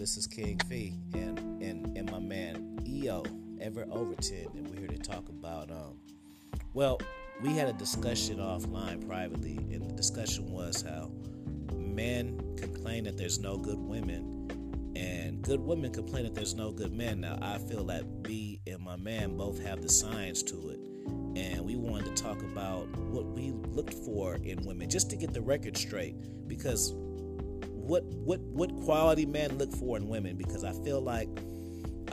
This is King Fee and and and my man EO Everett Overton, and we're here to talk about um. Well, we had a discussion offline privately, and the discussion was how men complain that there's no good women, and good women complain that there's no good men. Now, I feel that B and my man both have the science to it, and we wanted to talk about what we looked for in women, just to get the record straight, because what what what quality men look for in women because I feel like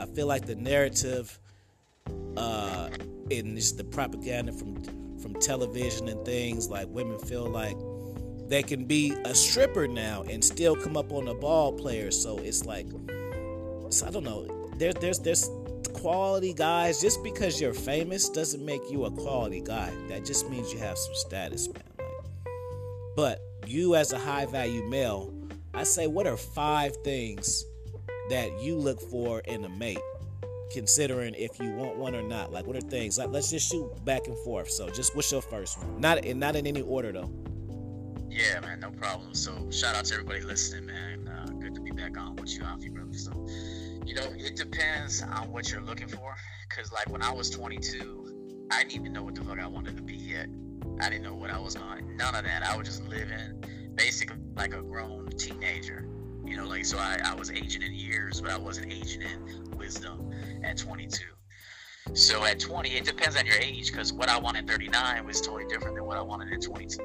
I feel like the narrative uh in this the propaganda from from television and things like women feel like they can be a stripper now and still come up on a ball player. So it's like so I don't know. There's there's there's quality guys. Just because you're famous doesn't make you a quality guy. That just means you have some status man. Like, but you as a high value male I say, what are five things that you look for in a mate, considering if you want one or not? Like, what are things? Like, let's just shoot back and forth. So, just what's your first one? Not in not in any order though. Yeah, man, no problem. So, shout out to everybody listening, man. Uh, good to be back on with you, Afi, brother. So, you know, it depends on what you're looking for. Cause like when I was 22, I didn't even know what the fuck I wanted to be yet. I didn't know what I was going. None of that. I was just living basically like a grown teenager. You know, like so I, I was aging in years, but I wasn't aging in wisdom at 22. So at 20, it depends on your age, because what I wanted at 39 was totally different than what I wanted at 22.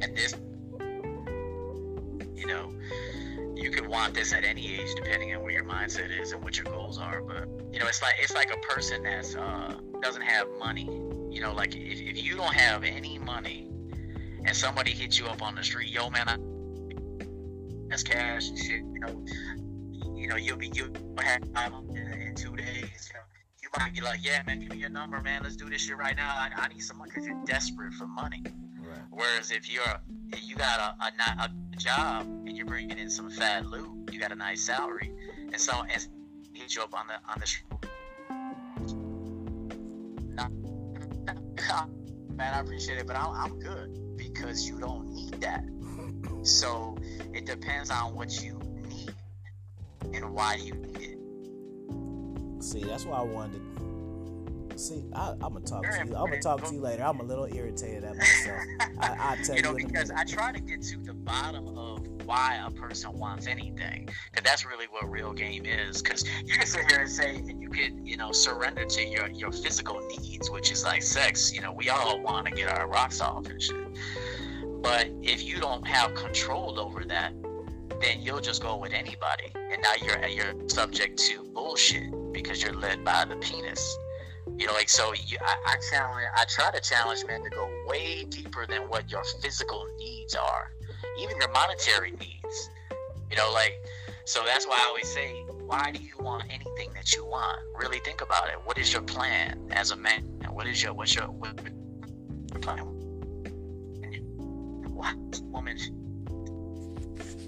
And this, you know, you could want this at any age, depending on where your mindset is and what your goals are. But you know, it's like it's like a person that uh, doesn't have money. You know, like if, if you don't have any money and somebody hits you up on the street, yo man, I, that's cash and shit. You know, you know you'll be you have in, two days. You, know, you might be like, yeah man, give me your number, man. Let's do this shit right now. I, I need some money because you're desperate for money. Right. Whereas if you're if you got a, a, a job and you're bringing in some fat loot, you got a nice salary, and so and hit you up on the on the street. man, I appreciate it, but I'm, I'm good because you don't need that. So it depends on what you need and why you need it. See, that's why I wanted to. See, I, am gonna talk Very to you. I'm gonna talk to you later. I'm a little irritated at myself. I, I tell you know you because I try to get to the bottom of why a person wants anything, because that's really what real game is. Because you can sit here and say, and you could, you know, surrender to your your physical needs, which is like sex. You know, we all want to get our rocks off and shit. But if you don't have control over that, then you'll just go with anybody, and now you're you're subject to bullshit because you're led by the penis. You know, like so. You, I, I challenge. I try to challenge men to go way deeper than what your physical needs are, even your monetary needs. You know, like so. That's why I always say, why do you want anything that you want? Really think about it. What is your plan as a man? What is your what's your what, your plan? what woman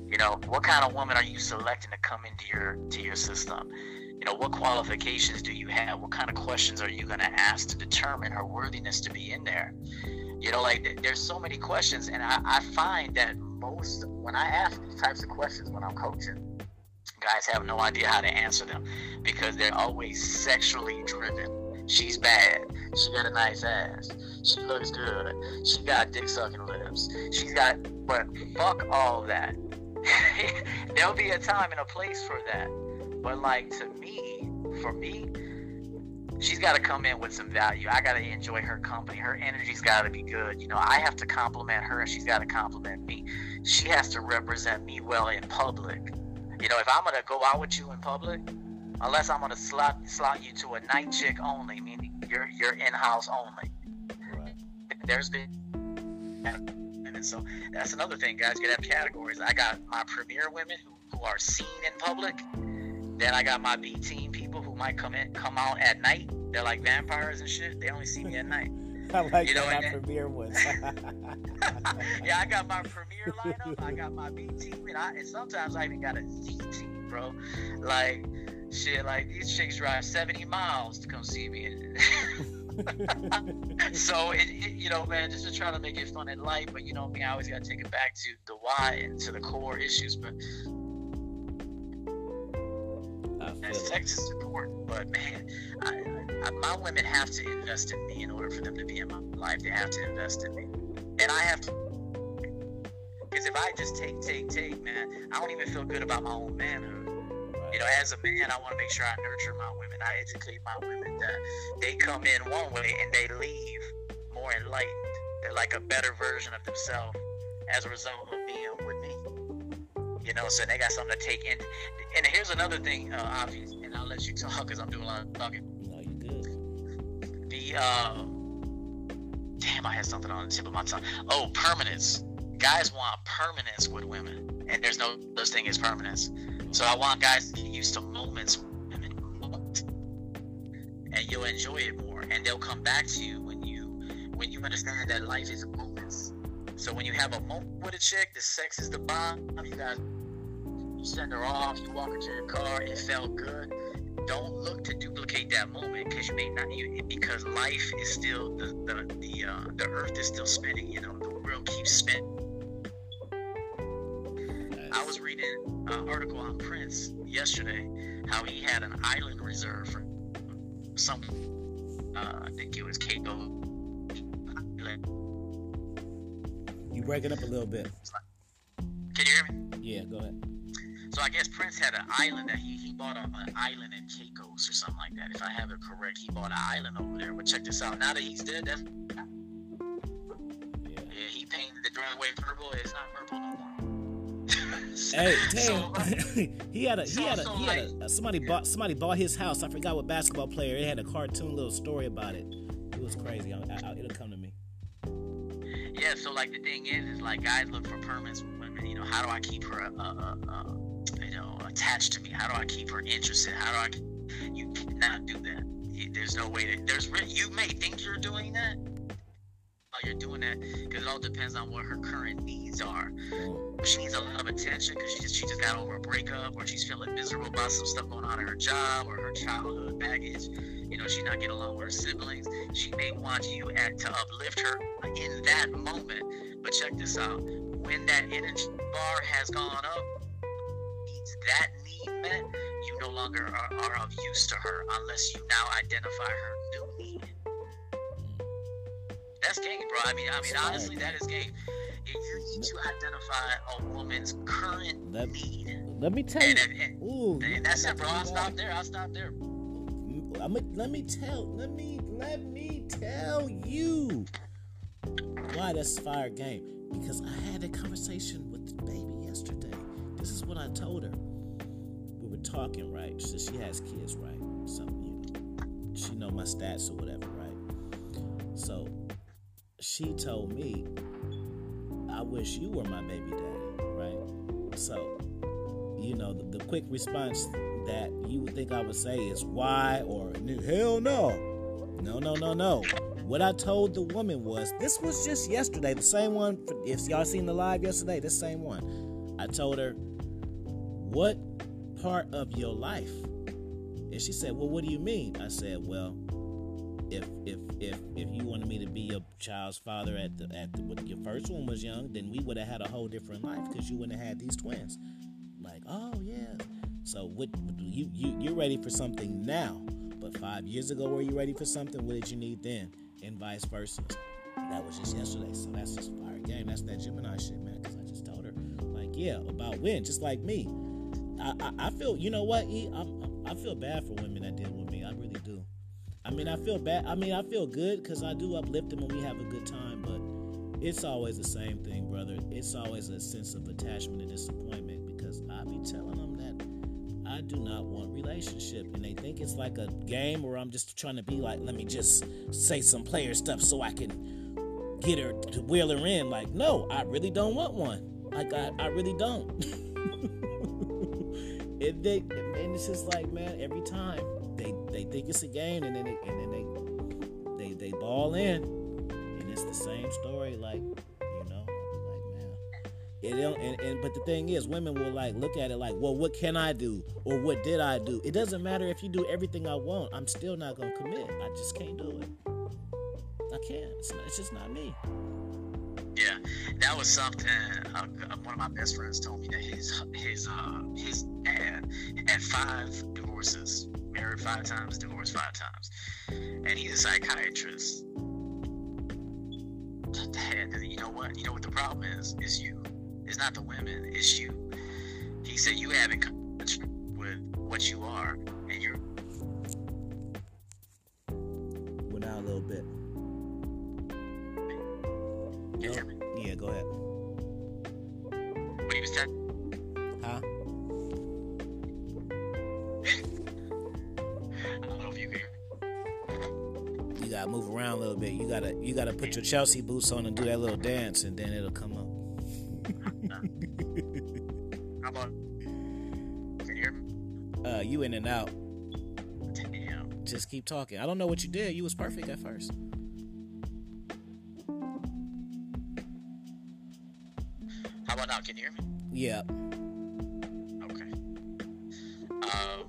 you know what kind of woman are you selecting to come into your to your system you know what qualifications do you have what kind of questions are you going to ask to determine her worthiness to be in there you know like there's so many questions and I, I find that most when i ask these types of questions when i'm coaching guys have no idea how to answer them because they're always sexually driven She's bad. She got a nice ass. She looks good. She got dick sucking lips. She's got, but fuck all that. There'll be a time and a place for that. But like to me, for me, she's got to come in with some value. I got to enjoy her company. Her energy's got to be good. You know, I have to compliment her, and she's got to compliment me. She has to represent me well in public. You know, if I'm gonna go out with you in public, unless I'm gonna slot slot you to a night chick only, meaning you're you're in house only. Right. There's been and so that's another thing, guys. You have categories. I got my premier women who, who are seen in public. Then I got my B team people who might come in come out at night. They're like vampires and shit. They only see me at night. I like you know, my premier ones. yeah, I got my premier lineup. I got my B team, and, I, and sometimes I even got a Z team, bro. Like Shit, like these chicks drive 70 miles to come see me. so it, it, you know, man, just to try to make it fun and light, but you know me, I always gotta take it back to the why and to the core issues. But And sex is important, but man, I, I, my women have to invest in me in order for them to be in my life. They have to invest in me, and I have to. Because if I just take, take, take, man, I don't even feel good about my own manhood. You know, as a man, I want to make sure I nurture my women. I educate my women that they come in one way and they leave more enlightened. They're like a better version of themselves as a result of being with me. You know, so they got something to take in. And here's another thing, uh, obvious, and I'll let you talk because I'm doing a lot of talking. No, you good. The uh, damn, I had something on the tip of my tongue. Oh, permanence. Guys want permanence with women, and there's no such thing as permanence. So I want guys to get used to moments with women, and you'll enjoy it more, and they'll come back to you when you when you understand that life is moments. So when you have a moment with a chick, the sex is the bomb. You guys, you send her off, you walk into your car, it felt good. Don't look to duplicate that moment because you may not. You, because life is still the the the, uh, the earth is still spinning. You know, the world keeps spinning. I was reading an article on Prince yesterday, how he had an island reserve for some. Uh, I think it was Capo You breaking up a little bit. Can you hear me? Yeah, go ahead. So I guess Prince had an island that he, he bought a, an island in Caicos or something like that. If I have it correct, he bought an island over there. But check this out. Now that he's dead, that's Yeah. yeah, he painted the driveway purple. It's not purple no more. Hey, So, damn. he had a he so- had a so, he had a somebody bought somebody bought his house. I forgot what basketball player. It had a cartoon little story about it. It was crazy. I, I, it'll come to me. yeah, so like the thing is, is like guys look for permanence with women. You know, how do I keep her, uh, uh, uh, attached to me? How do I keep her interested? How do I? You cannot do that. There's no way that there's. re- You may think you're doing that. While you're doing that, because it all depends on what her current needs are. She needs a lot of attention because she just she just got over a breakup or she's feeling miserable about some stuff going on in her job or her childhood baggage. You know, she's not getting along with her siblings. She may want you at, to uplift her in that moment. But check this out: when that energy bar has gone up, needs that need met, you no longer are, are of use to her unless you now identify her new need. That's game, bro. I mean, I mean, honestly, that is game. If you need to identify a woman's current Let- need, Let me tell and, you. and, Ooh, and that's it, bro. I'll stop there. I'll stop there. I'm, let me tell let me let me tell you why that's fire game because I had a conversation with the baby yesterday. This is what I told her. We were talking, right? So she has kids, right? So you know, she know my stats or whatever, right? So she told me, "I wish you were my baby daddy," right? So you know, the, the quick response that you would think I would say is why or hell no. No, no, no, no. What I told the woman was this was just yesterday, the same one. If y'all seen the live yesterday, the same one. I told her, what part of your life? And she said, well, what do you mean? I said, well, if if if if you wanted me to be your child's father at the at the, when your first one was young, then we would have had a whole different life because you wouldn't have had these twins. Like, oh yeah. So what you you you're ready for something now, but five years ago were you ready for something? What did you need then? And vice versa. That was just yesterday, so that's just fire game. That's that Gemini shit, man. Because I just told her, like, yeah, about when, just like me. I, I, feel, you know what? E, I'm, I feel bad for women that deal with me. I really do. I mean, I feel bad. I mean, I feel good because I do uplift them and we have a good time, but it's always the same thing, brother. It's always a sense of attachment and disappointment because I be telling them that I do not want relationship, and they think it's like a game where I'm just trying to be like, let me just say some player stuff so I can get her to wheel her in. Like, no, I really don't want one. Like, I, I really don't. and they, and it's just like, man, every time they they think it's a game, and then they, and then they they they ball in, and it's the same story. Like, you know, like man, it. And, and but the thing is, women will like look at it like, well, what can I do, or what did I do? It doesn't matter if you do everything I want. I'm still not gonna commit. I just can't do it. I can't. It's, not, it's just not me. Yeah, that was something. Uh, one of my best friends told me that his his uh, his dad had five divorces, married five times, divorced five times, and he's a psychiatrist. Dad, you know what? You know what the problem is? Is you. It's not the women. It's you. He said you haven't come with what you are, and you're. Went out a little bit. Yeah, yeah go ahead. What was saying? Huh? I don't know if you can. You gotta move around a little bit. You gotta you gotta put your Chelsea boots on and do that little dance, and then it'll come up. How about? Can you hear me? Uh, you in and out. Damn. Just keep talking. I don't know what you did. You was perfect at first. About now? Can you hear me? Yeah. Okay. Um,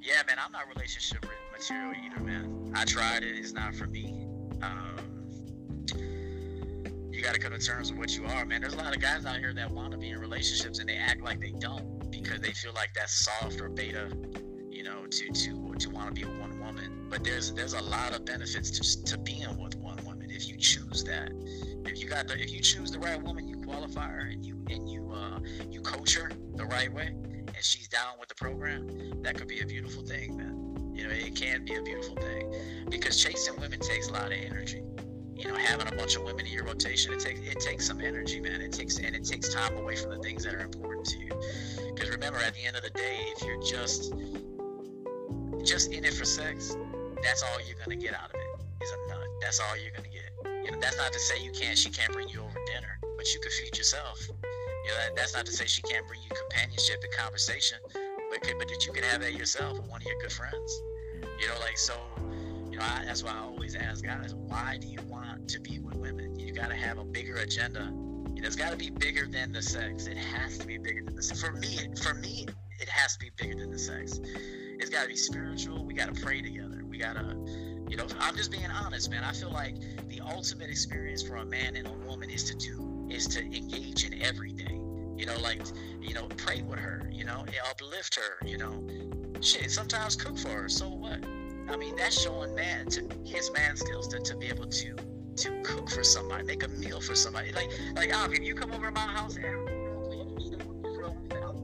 yeah, man, I'm not relationship material either, man. I tried it; it's not for me. Um, you got to come to terms with what you are, man. There's a lot of guys out here that want to be in relationships and they act like they don't because they feel like that's soft or beta, you know, to to to want to be with one woman. But there's there's a lot of benefits to to being with one woman if you choose that. If you got the if you choose the right woman, her and you and you uh you coach her the right way and she's down with the program, that could be a beautiful thing, man. You know, it can be a beautiful thing because chasing women takes a lot of energy. You know, having a bunch of women in your rotation, it takes it takes some energy, man. It takes and it takes time away from the things that are important to you. Because remember, at the end of the day, if you're just just in it for sex, that's all you're gonna get out of it is a nut. That's all you're gonna get. You know, that's not to say you can't. She can't bring you over dinner, but you could feed yourself. You know, that, that's not to say she can't bring you companionship and conversation, but could, but that you can have that yourself with one of your good friends. You know, like so. You know, I, that's why I always ask guys, why do you want to be with women? You got to have a bigger agenda. You know, it's got to be bigger than the sex. It has to be bigger than the sex. For me, for me, it has to be bigger than the sex. It's got to be spiritual. We got to pray together. We got to, you know, I'm just being honest, man. I feel like the ultimate experience for a man and a woman is to do, is to engage in every day. You know, like, you know, pray with her, you know, uplift her, you know, shit, sometimes cook for her. So what? I mean, that's showing man to his man skills to, to be able to to cook for somebody, make a meal for somebody. Like, like, oh, if you come over to my house and I'll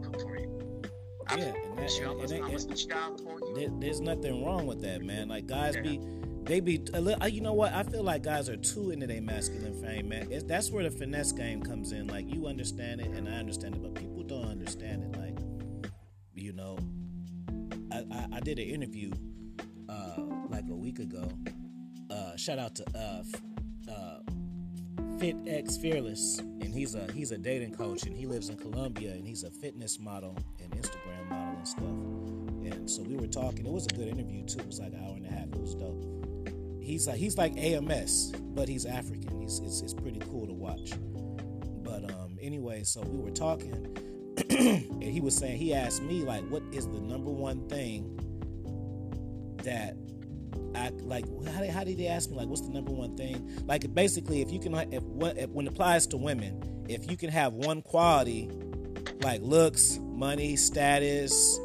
cook for you. I'm Yeah, and that- and- and- I'm gonna you down for you. There, there's nothing wrong with that, man. Like guys Yeah. be, they be. a li- uh, You know what? I feel like guys are too into their masculine fame, man. It's, that's where the finesse game comes in. Like you understand it, and I understand it, but people don't understand it. Like, you know, I I, I did an interview uh, like a week ago. Uh, shout out to uh, uh, Fit X Fearless, and he's a he's a dating coach, and he lives in Colombia, and he's a fitness model and Instagram model and stuff. And so we were talking. It was a good interview too. It was like an hour and a half. It was dope. He's like he's like AMS, but he's African. He's it's, it's pretty cool to watch. But um, anyway, so we were talking, and he was saying he asked me like, what is the number one thing that I like? How did, how did he ask me like, what's the number one thing? Like basically, if you can, if, what- if when it applies to women, if you can have one quality like looks, money, status,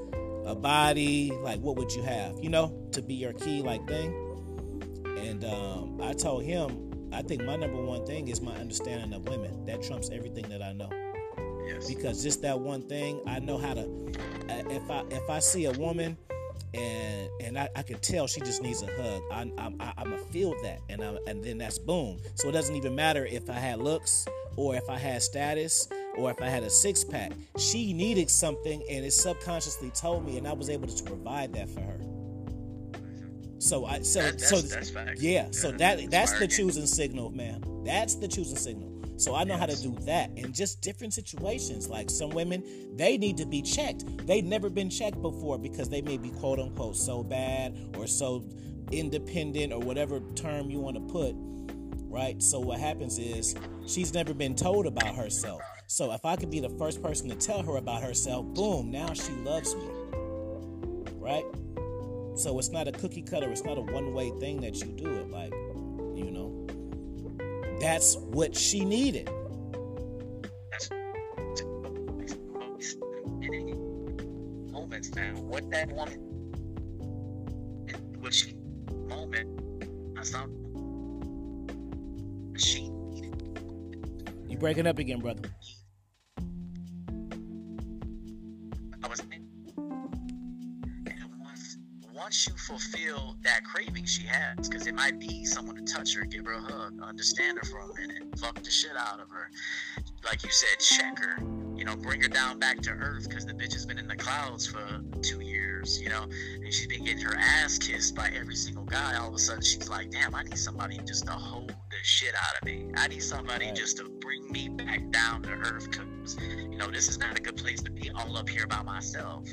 a body, like what would you have, you know, to be your key like thing? And um, I told him, I think my number one thing is my understanding of women. That trumps everything that I know. Yes. Because just that one thing, I know how to. If I if I see a woman, and and I, I could tell she just needs a hug, I, I'm I, I'm gonna feel that, and I, and then that's boom. So it doesn't even matter if I had looks or if I had status or if I had a six pack. She needed something, and it subconsciously told me, and I was able to provide that for her. So I so That- so that's- that's facts. yeah, so Yeah, that that's the choosing signal, man. That's the choosing signal. So I know how to do that in just different situations. Like some women, they need to be checked. They've never been checked before because they may be quote unquote so bad or so independent or whatever term you want to put. Right? So what happens is she's never been told about herself. So if I could be the first person to tell her about herself, boom, now she loves me. Right? So it's not a cookie cutter, it's not a one way thing that you do it. Like, you know. That's what she needed. That's moments now. What that woman, what she moment, that's not she needed. You breaking up again, brother? Fulfill that craving she has, because it might be someone to touch her, give her a hug, understand her for a minute, fuck the shit out of her. Like you said, check her. You know, bring her down back to earth because the bitch has been in the clouds for two years, you know, and she's been getting her ass kissed by every single guy. All of a sudden, she's like, damn, I need somebody just to hold the shit out of me. I need somebody Right. just to bring me back down to earth because, you know, this is not a good place to be all up here by myself.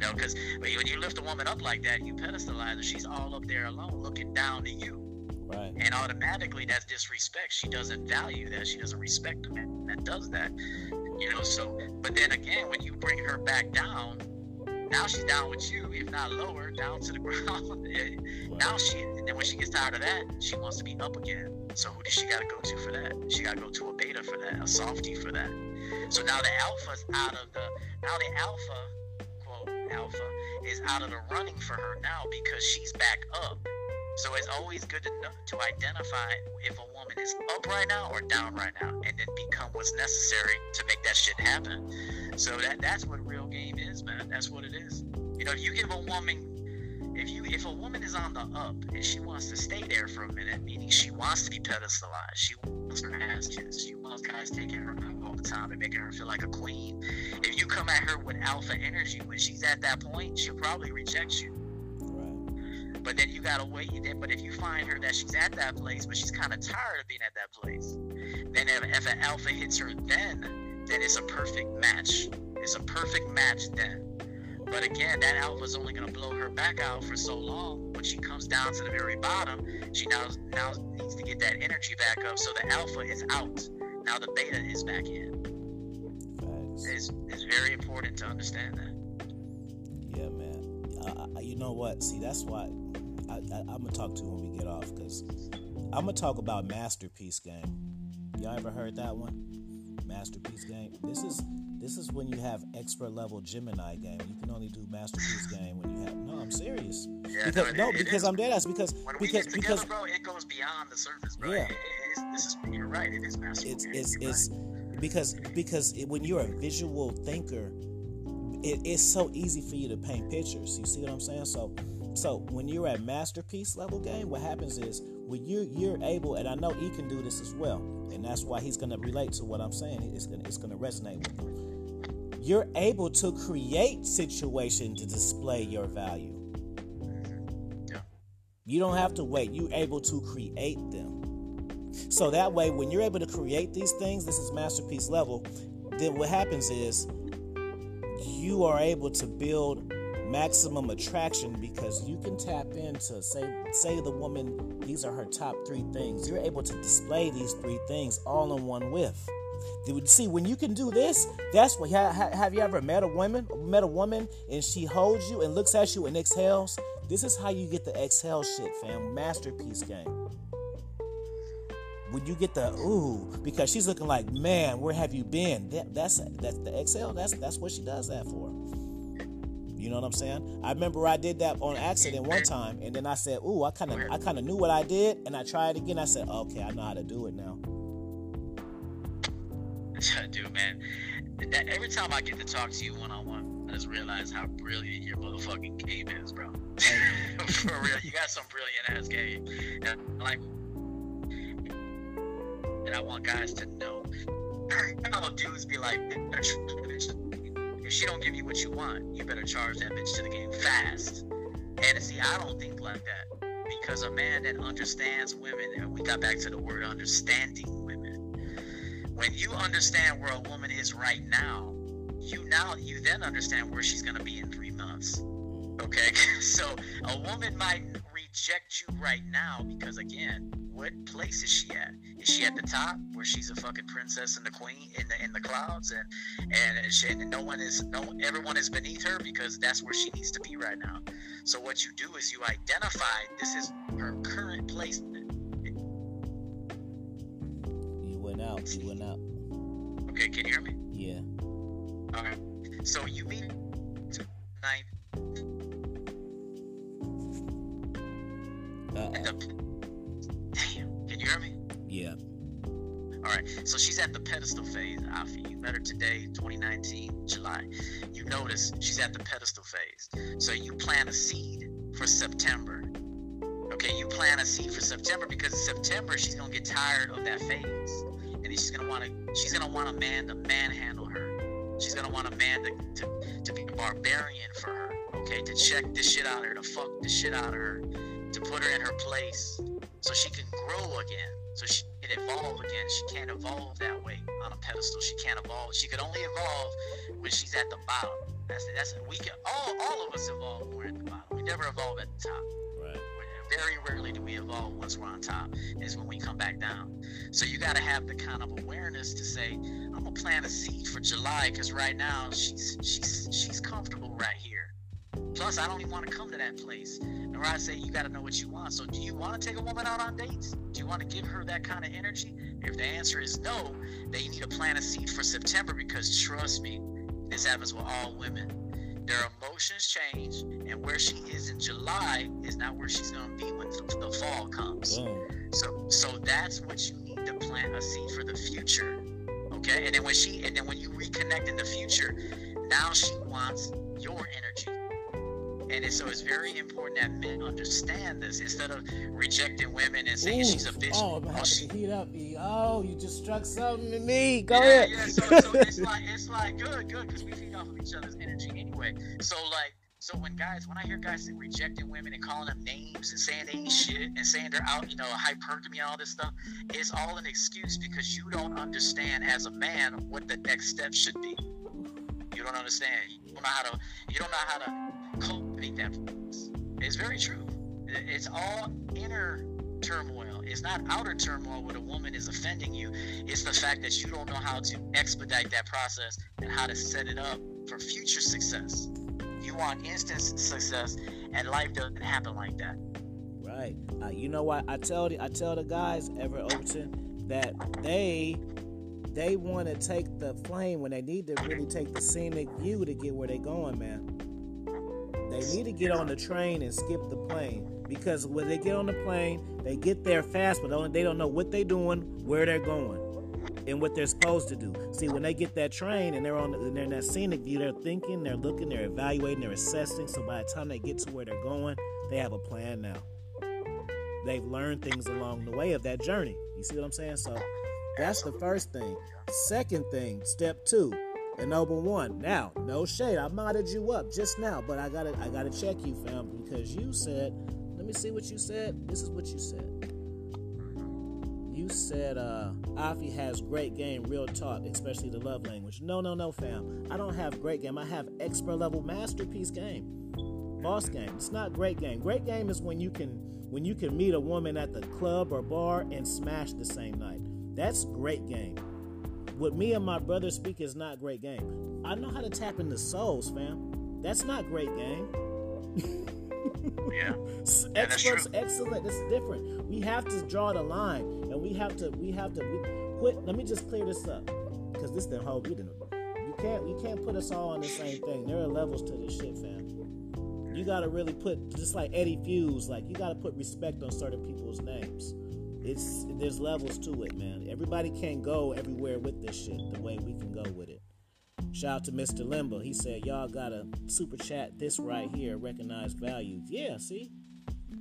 You know, because when you lift a woman up like that, you pedestalize her. She's all up there alone, looking down to you, Right. and automatically that's disrespect. She doesn't value that. She doesn't respect the man that does that. You know, so but then again, when you bring her back down, now she's down with you, if not lower, down to the ground. now she, and then when she gets tired of that, she wants to be up again. So who does she got to go to for that? She got to go to a beta for that, a softie for that. So now the alpha's out of the now the alpha alpha is out of the running for her now because she's back up. So it's always good to know, to identify if a woman is up right now or down right now, and then become what's necessary to make that shit happen. So that that's what real game is, man. That's what it is. You know, if you give a woman, if you if a woman is on the up and she wants to stay there for a minute, meaning she wants to be pedestalized, she wants her ass kissed, she wants guys taking her out all the time and making her feel like a queen. If you come at her with alpha energy when she's at that point, she'll probably reject you. Right. But then you gotta wait. Then, but if you find her that she's at that place, but she's kind of tired of being at that place, then if, if an alpha hits her, then then it's a perfect match. It's a perfect match then. But again, that alpha is only gonna blow her back out for so long. When she comes down to the very bottom, she now now needs to get that energy back up. So the alpha is out. Now the beta is back in. It's, it's very important to understand that. Yeah, man. I, I, you know what? See, that's why I, I, I'm gonna talk to you when we get off because I'm gonna talk about masterpiece game. Y'all ever heard that one? Masterpiece game. This is this is when you have expert level Gemini game. You can only do masterpiece game when you have. No, I'm serious. Yeah, Because it- no, because is. I'm dead ass. Because when because get together, because bro, it goes beyond the surface, bro. Yeah. It, it is, this is you're right. It is masterpiece. it's game. it's it's because because it, when you're a visual thinker it, it's so easy for you to paint pictures you see what i'm saying so so when you're at masterpiece level game what happens is when you you're able and i know e can do this as well and that's why he's going to relate to what i'm saying it's going to it's to resonate with him you're able to create situation to display your value. Mm-hmm. Yeah. you don't have to wait. You're able to create them. So that way, when you're able to create these things, this is masterpiece level, then what happens is you are able to build maximum attraction because you can tap into say say the woman these are her top three things. You're able to display these three things all in one whiff See when you can do this that's what ha- ha- have you ever met a woman met a woman and she holds you and looks at you and exhales? This is how you get the exhale shit fam. Masterpiece game. When you get the ooh because she's looking like man where have you been? That, that's that's the exhale. That's that's what she does that for. You know what i'm saying? I remember i did that on accident one time and then i said ooh i kind of i kind of knew what i did and i tried again. I said okay i know how to do it now Dude, man, that, every time I get to talk to you one on one, I just realize how brilliant your motherfucking game is, bro. For real, you got some brilliant ass game, and like, and I want guys to know. Know, dudes be like, if she don't give you what you want, you better charge that bitch to the game fast. And see, I don't think like that because a man that understands women, and we got back to the word understanding when you understand where a woman is right now, you now you then understand where she's gonna be in three months. Okay, so a woman might reject you right now because again, what place is she at? Is she at the top where she's a fucking princess and the queen in the in the clouds and and, she, and no one is no everyone is beneath her because that's where she needs to be right now. So what you do is you identify this is her current placement out. You went out. Okay, can you hear me? Yeah. All right. So you meet tonight. Uh damn, can you hear me? Yeah. All right. So she's at the pedestal phase. Afi, you met her today, 2019, July. You notice she's at the pedestal phase. So you plant a seed for September. Okay, you plant a seed for September because in September she's gonna get tired of that phase, and she's gonna want to. She's gonna want a man to manhandle her. She's gonna want a man to, to to be a barbarian for her. Okay, to check the shit out of her, to fuck the shit out of her, to put her in her place, so she can grow again, so she can evolve again. She can't evolve that way on a pedestal. She can't evolve. She could only evolve when she's at the bottom. That's that's we can all all of us evolve when we're at the bottom. We never evolve at the top. Very rarely do we evolve once we're on top. Is when we come back down. So you got to have the kind of awareness to say, I'm gonna plant a seed for July because right now she's she's she's comfortable right here. Plus, I don't even want to come to that place. And I say you got to know what you want. So, do you want to take a woman out on dates? Do you want to give her that kind of energy? If the answer is no, then you need to plant a seed for September because trust me, this happens with all women. Their emotions change, and where she is in July is not where she's going to be when the, the fall comes. So, so that's what you need to plant a seed for the future. Okay, and then when she, and then when you reconnect in the future, now she wants your energy. And it, so it's very important that men understand this instead of rejecting women and saying she's a bitch. Oh, I'm Oh, she- to heat up. E. Oh, you just struck something in me. Go yeah, ahead. yeah. So, so it's like it's like good, good, because we feed off of each other's energy anyway. So like, so when guys, when I hear guys rejecting women and calling them names and saying they ain't shit and saying they're out, you know, hypergamy and all this stuff, it's all an excuse because you don't understand as a man what the next step should be. You don't understand. You don't know how to. You don't know how to that. It's very true. It's all inner turmoil. It's not outer turmoil when a woman is offending you. It's the fact that you don't know how to expedite that process and how to set it up for future success. You want instant success, and life doesn't happen like that. Right. Uh, you know what? I tell the I tell the guys Everett Overton that they they want to take the flame when they need to really take the scenic view to get where they're going, man. They need to get on the train and skip the plane because when they get on the plane, they get there fast, but they don't know what they're doing, where they're going, and what they're supposed to do. See, when they get that train and they're on and they're in that scenic view, they're thinking, they're looking, they're evaluating, they're assessing. So by the time they get to where they're going, they have a plan now they've learned things along the way of that journey. You see what I'm saying? So that's the first thing. Second thing, step two, ennoble one. Now, no shade. I modded you up just now, but I gotta I gotta check you, fam, because you said, let me see what you said. This is what you said. You said uh Afi has great game, real talk, especially the love language. No, no, no, fam. I don't have great game. I have expert level masterpiece game. Boss game. It's not great game. Great game is when you can when you can meet a woman at the club or bar and smash the same night. That's great game. What me and my brother speak is not great game. I know how to tap into souls, fam. That's not great game. Yeah. Experts, excellent. It's different. We have to draw the line, and we have to. We have to. We, quit. Let me just clear this up, because this the whole. We didn't. You can't. You can't put us all on the same thing. There are levels to this shit, fam. You gotta really put just like Eddie Fuse. Like you gotta put respect on certain people's names. It's there's levels to it, man. Everybody can't go everywhere with this shit the way we can go with it. Shout out to Mr. Limbo. He said, Y'all gotta super chat this right here, recognize value. Yeah, see?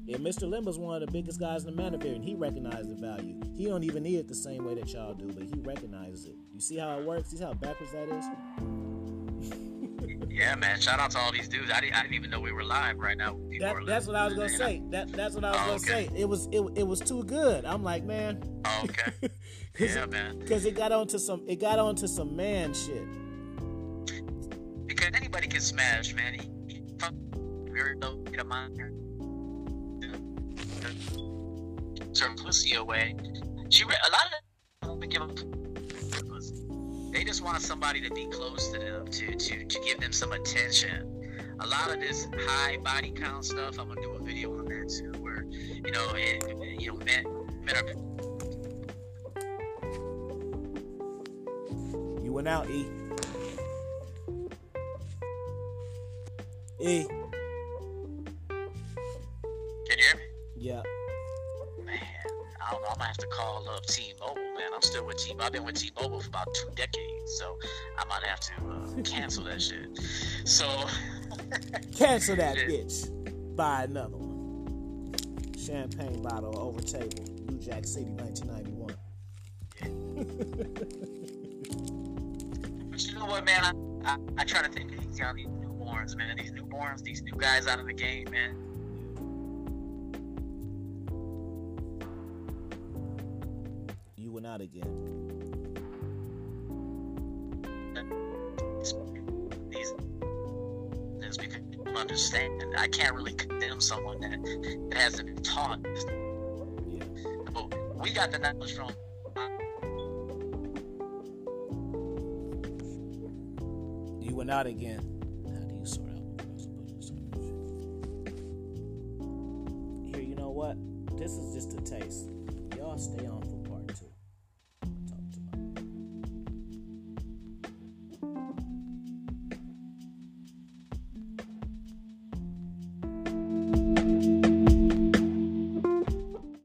Yeah, Mr. Limbo's one of the biggest guys in the manosphere, and he recognized the value. He don't even need it the same way that y'all do, but he recognizes it. You see how it works? See how backwards that is? Yeah, man. Shout out to all these dudes. I didn't, I didn't even know we were live right now. That, that's what I was gonna say. That that's what I was Oh, gonna okay. say. It was it, it was too good. I'm like, man. Oh, okay. yeah, man. Because it got onto some it got onto some man shit. Because anybody can smash, man. He, he fuck low, get a mind. Turn pussy away. She a lot of them give. They just want somebody to be close to them, to to to give them some attention. A lot of this high body count stuff, I'm gonna do a video on that too, where you know, it, you know, men men are went out, E. E. Can you hear me? Yeah. Man, I don't know. I might have to call up T-Mobile. I'm still with T-Mobile. I've been with T-Mobile for about two decades, so I might have to uh, cancel that shit. So cancel that bitch. Buy another one. Champagne bottle over table. New Jack City, 1991. but you know what, man? I, I, I try to think of these young these newborns, man. These newborns, these new guys out of the game, man. Out again. These is because you understand. I can't really condemn someone that, that hasn't been taught. Yeah. But we got the knowledge from You went out again. How do you sort out? Here, you know what? This is just a taste. Y'all stay on for